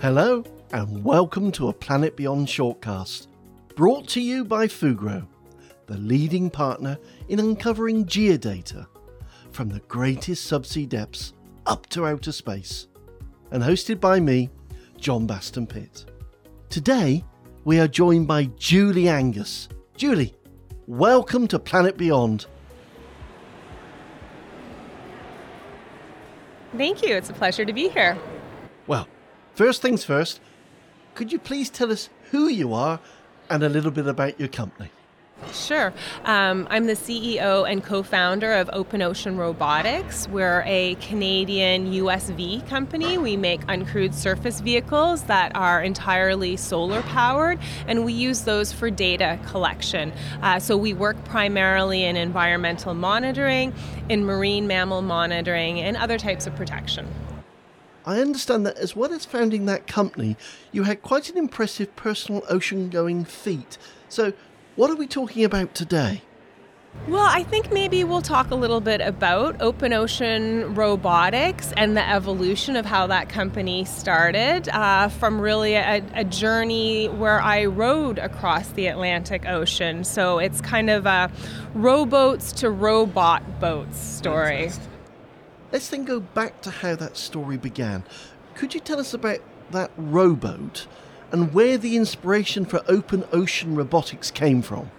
Hello, and welcome to a Planet Beyond shortcast, brought to you by Fugro, the leading partner in uncovering geodata from the greatest subsea depths up to outer space, and hosted by me, John Baston Pitt. Today, we are joined by Julie Angus. Julie, welcome to Planet Beyond. Thank you. It's a pleasure to be here. Well, first things first, could you please tell us who you are and a little bit about your company? Sure. Um, I'm the CEO and co founder of Open Ocean Robotics. We're a Canadian USV company. We make uncrewed surface vehicles that are entirely solar powered, and we use those for data collection. Uh, so we work primarily in environmental monitoring, in marine mammal monitoring, and other types of protection. I understand that as well as founding that company, you had quite an impressive personal ocean going feat. So, what are we talking about today? Well, I think maybe we'll talk a little bit about Open Ocean Robotics and the evolution of how that company started uh, from really a, a, journey where I rowed across the Atlantic Ocean. So it's kind of a rowboats to robot boats story. Fantastic. Let's then go back to how that story began. Could you tell us about that rowboat and where the inspiration for open ocean robotics came from?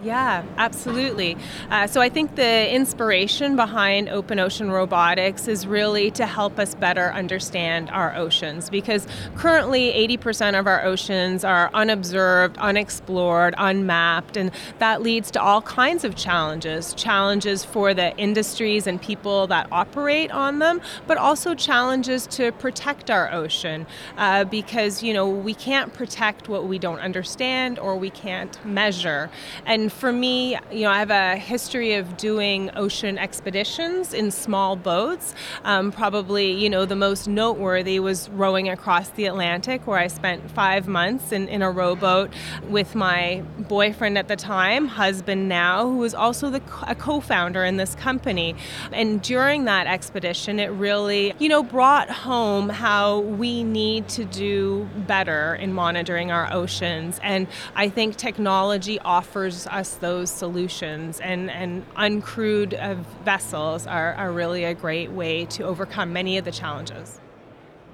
Yeah, absolutely. Uh, so I think the inspiration behind Open Ocean Robotics is really to help us better understand our oceans because currently 80% of our oceans are unobserved, unexplored, unmapped, and that leads to all kinds of challenges. Challenges for the industries and people that operate on them, but also challenges to protect our ocean uh, because, you know, we can't protect what we don't understand or we can't measure. And for me, you know, I have a history of doing ocean expeditions in small boats. Um, probably, you know, the most noteworthy was rowing across the Atlantic, where I spent five months in, in a rowboat with my boyfriend at the time, husband now, who was also the, a co founder in this company. And during that expedition, it really, you know, brought home how we need to do better in monitoring our oceans. And I think technology offers us those solutions, and, and uncrewed uh, vessels are, are really a great way to overcome many of the challenges.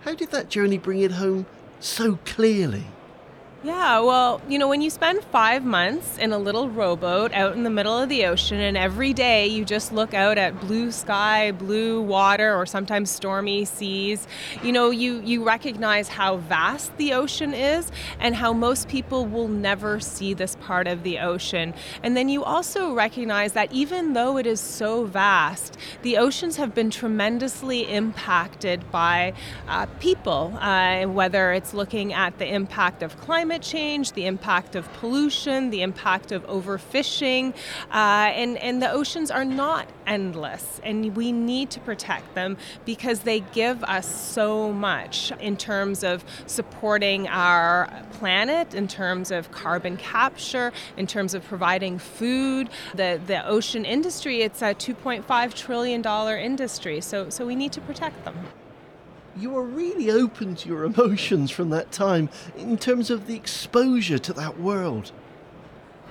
How did that journey bring it home so clearly? Yeah, well, you know, when you spend five months in a little rowboat out in the middle of the ocean, and every day you just look out at blue sky, blue water, or sometimes stormy seas, you know, you, you recognize how vast the ocean is and how most people will never see this part of the ocean. And then you also recognize that even though it is so vast, the oceans have been tremendously impacted by uh, people, uh, whether it's looking at the impact of climate climate change, the impact of pollution, the impact of overfishing, uh, and, and the oceans are not endless, and we need to protect them because they give us so much in terms of supporting our planet, in terms of carbon capture, in terms of providing food. The, the ocean industry, it's a $2.5 trillion industry, so, so we need to protect them you were really open to your emotions from that time in terms of the exposure to that world.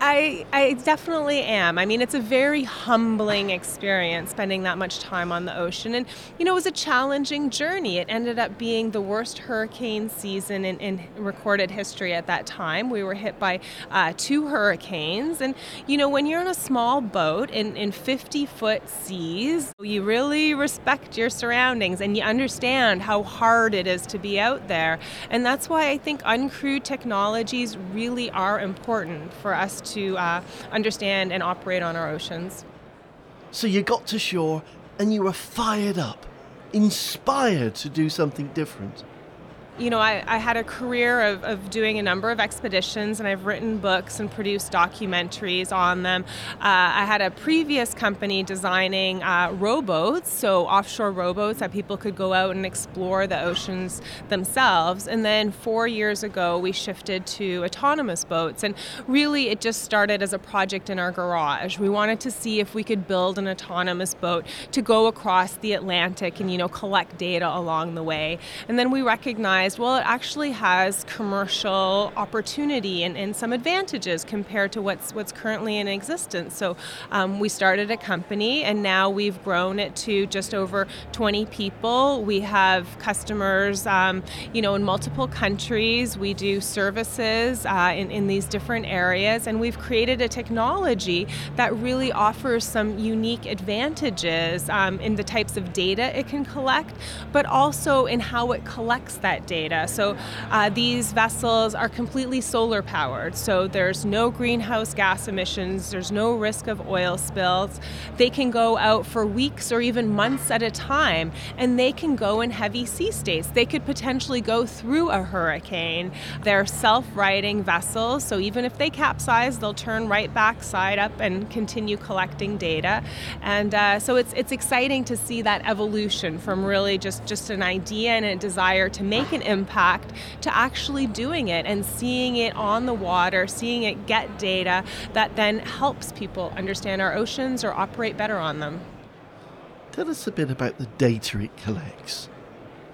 I, I definitely am. I mean, it's a very humbling experience spending that much time on the ocean. And, you know, it was a challenging journey. It ended up being the worst hurricane season in, in recorded history at that time. We were hit by uh, two hurricanes. And, you know, when you're on a small boat in, in 50 foot seas, you really respect your surroundings and you understand how hard it is to be out there. And that's why I think uncrewed technologies really are important for us to uh, understand and operate on our oceans. So you got to shore and you were fired up, inspired to do something different you know, I, I had a career of, of doing a number of expeditions and I've written books and produced documentaries on them. Uh, I had a previous company designing uh, rowboats, so offshore rowboats that people could go out and explore the oceans themselves. And then four years ago, we shifted to autonomous boats. And really, it just started as a project in our garage. We wanted to see if we could build an autonomous boat to go across the Atlantic and, you know, collect data along the way. And then we recognized recognized, well, it actually has commercial opportunity and, and some advantages compared to what's what's currently in existence. So um, we started a company, and now we've grown it to just over 20 people. We have customers, um, you know, in multiple countries. We do services uh, in, in these different areas, and we've created a technology that really offers some unique advantages um, in the types of data it can collect, but also in how it collects that data. So uh, these vessels are completely solar powered, so there's no greenhouse gas emissions, there's no risk of oil spills. They can go out for weeks or even months at a time, and they can go in heavy sea states. They could potentially go through a hurricane. They're self righting vessels, so even if they capsize, they'll turn right back side up and continue collecting data. And uh, so it's, it's exciting to see that evolution from really just, just an idea and a desire to make an impact to actually doing it and seeing it on the water, seeing it get data that then helps people understand our oceans or operate better on them. Tell us a bit about the data it collects.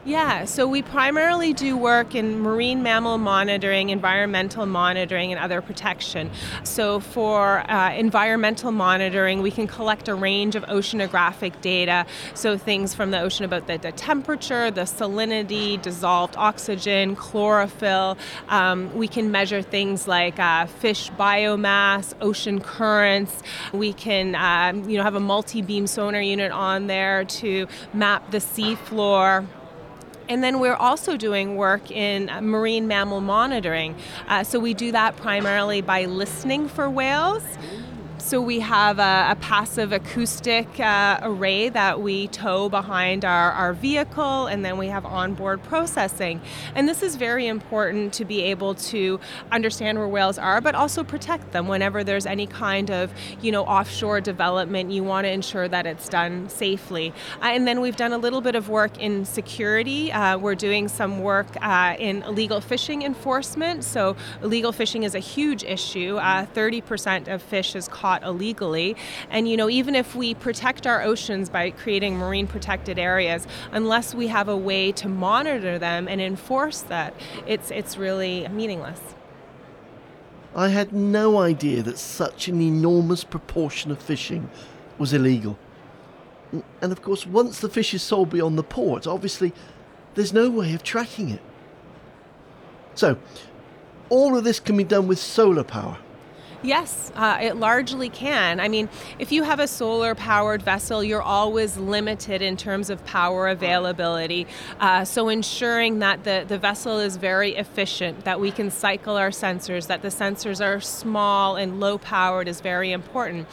Yeah, so we primarily do work in marine mammal monitoring, environmental monitoring, and other protection. So, for uh, environmental monitoring, we can collect a range of oceanographic data. So, things from the ocean about the, the temperature, the salinity, dissolved oxygen, chlorophyll. Um, we can measure things like uh, fish biomass, ocean currents. We can, um, you know, have a multi-beam sonar unit on there to map the seafloor. And then we're also doing work in marine mammal monitoring. Uh, so we do that primarily by listening for whales. So we have a, a passive acoustic uh, array that we tow behind our, our vehicle, and then we have onboard processing. And this is very important to be able to understand where whales are, but also protect them whenever there's any kind of you know offshore development. You want to ensure that it's done safely. Uh, and then we've done a little bit of work in security. Uh, we're doing some work uh, in illegal fishing enforcement. So illegal fishing is a huge issue. 30% uh, of fish is caught caught illegally. And you know, even if we protect our oceans by creating marine protected areas, unless we have a way to monitor them and enforce that, it's it's really meaningless. I had no idea that such an enormous proportion of fishing was illegal. And of course, once the fish is sold beyond the port, obviously there's no way of tracking it. So, all of this can be done with solar power. Yes, uh, it largely can. I mean, if you have a solar powered vessel, you're always limited in terms of power availability. Uh, so, ensuring that the, the vessel is very efficient, that we can cycle our sensors, that the sensors are small and low powered is very important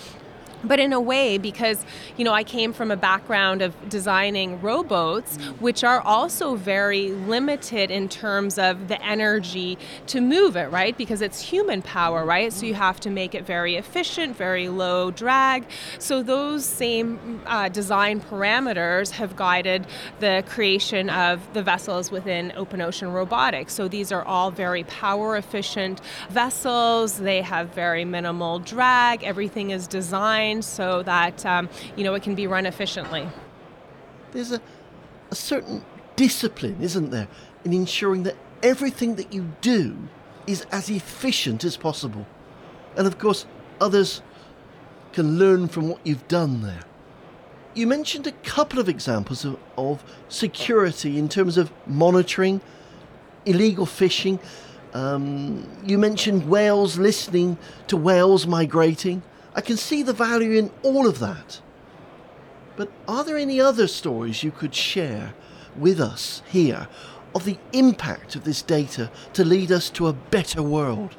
but in a way because you know i came from a background of designing rowboats which are also very limited in terms of the energy to move it right? Because it's human power right? So you have to make it very efficient very low drag. So those same uh, design parameters have guided the creation of the vessels within open ocean robotics. So these are all very power efficient vessels. They have very minimal drag. Everything is designed so that um, you know it can be run efficiently. There's a, a certain discipline, isn't there, in ensuring that everything that you do is as efficient as possible. And of course, others can learn from what you've done there. You mentioned a couple of examples of, of security in terms of monitoring, illegal fishing. Um, you mentioned whales listening to whales migrating. I can see the value in all of that. But are there any other stories you could share with us here of the impact of this data to lead us to a better world?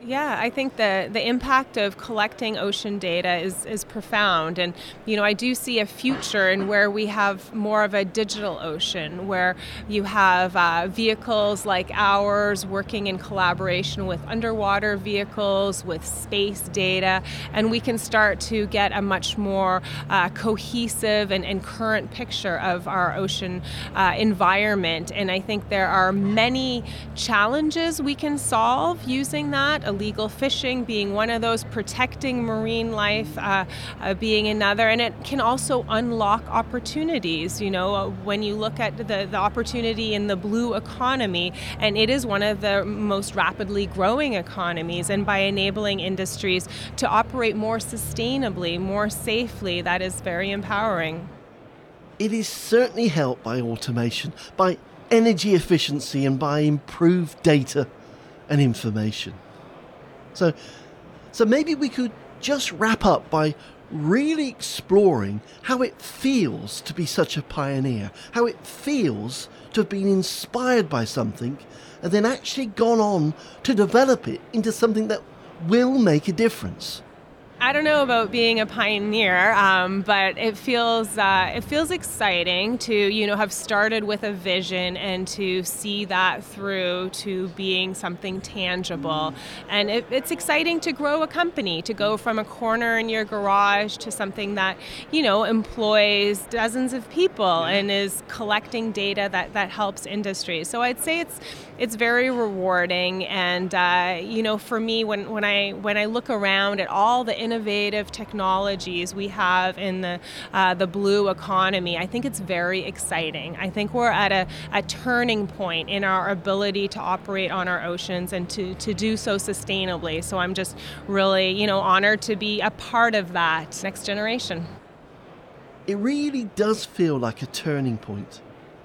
Yeah, I think the, the impact of collecting ocean data is, is profound. And, you know, I do see a future in where we have more of a digital ocean, where you have uh, vehicles like ours working in collaboration with underwater vehicles, with space data, and we can start to get a much more uh, cohesive and, and current picture of our ocean uh, environment. And I think there are many challenges we can solve using that illegal fishing being one of those, protecting marine life uh, uh, being another, and it can also unlock opportunities. You know, uh, when you look at the, the opportunity in the blue economy, and it is one of the most rapidly growing economies, and by enabling industries to operate more sustainably, more safely, that is very empowering. It is certainly helped by automation, by energy efficiency, and by improved data and information. So, so maybe we could just wrap up by really exploring how it feels to be such a pioneer, how it feels to have been inspired by something and then actually gone on to develop it into something that will make a difference. I don't know about being a pioneer, um, but it feels uh, it feels exciting to you know have started with a vision and to see that through to being something tangible. And it, it's exciting to grow a company, to go from a corner in your garage to something that you know employs dozens of people and is collecting data that that helps industry. So I'd say it's it's very rewarding. And uh, you know, for me, when when I when I look around at all the innovative technologies we have in the, uh, the blue economy, I think it's very exciting. I think we're at a, a turning point in our ability to operate on our oceans and to, to do so sustainably. So I'm just really, you know, honored to be a part of that next generation. It really does feel like a turning point.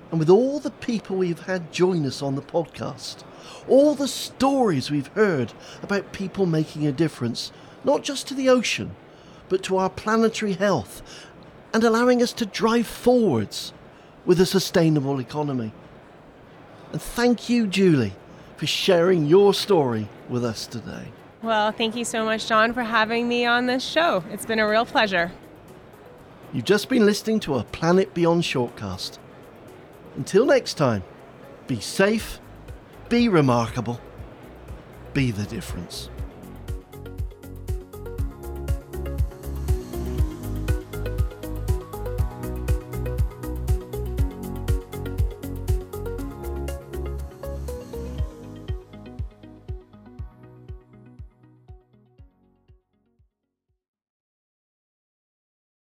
And with all the people we've had join us on the podcast, all the stories we've heard about people making a difference, not just to the ocean, but to our planetary health and allowing us to drive forwards with a sustainable economy. And thank you, Julie, for sharing your story with us today. Well, thank you so much, John, for having me on this show. It's been a real pleasure. You've just been listening to a Planet Beyond shortcast. Until next time, be safe, be remarkable, be the difference.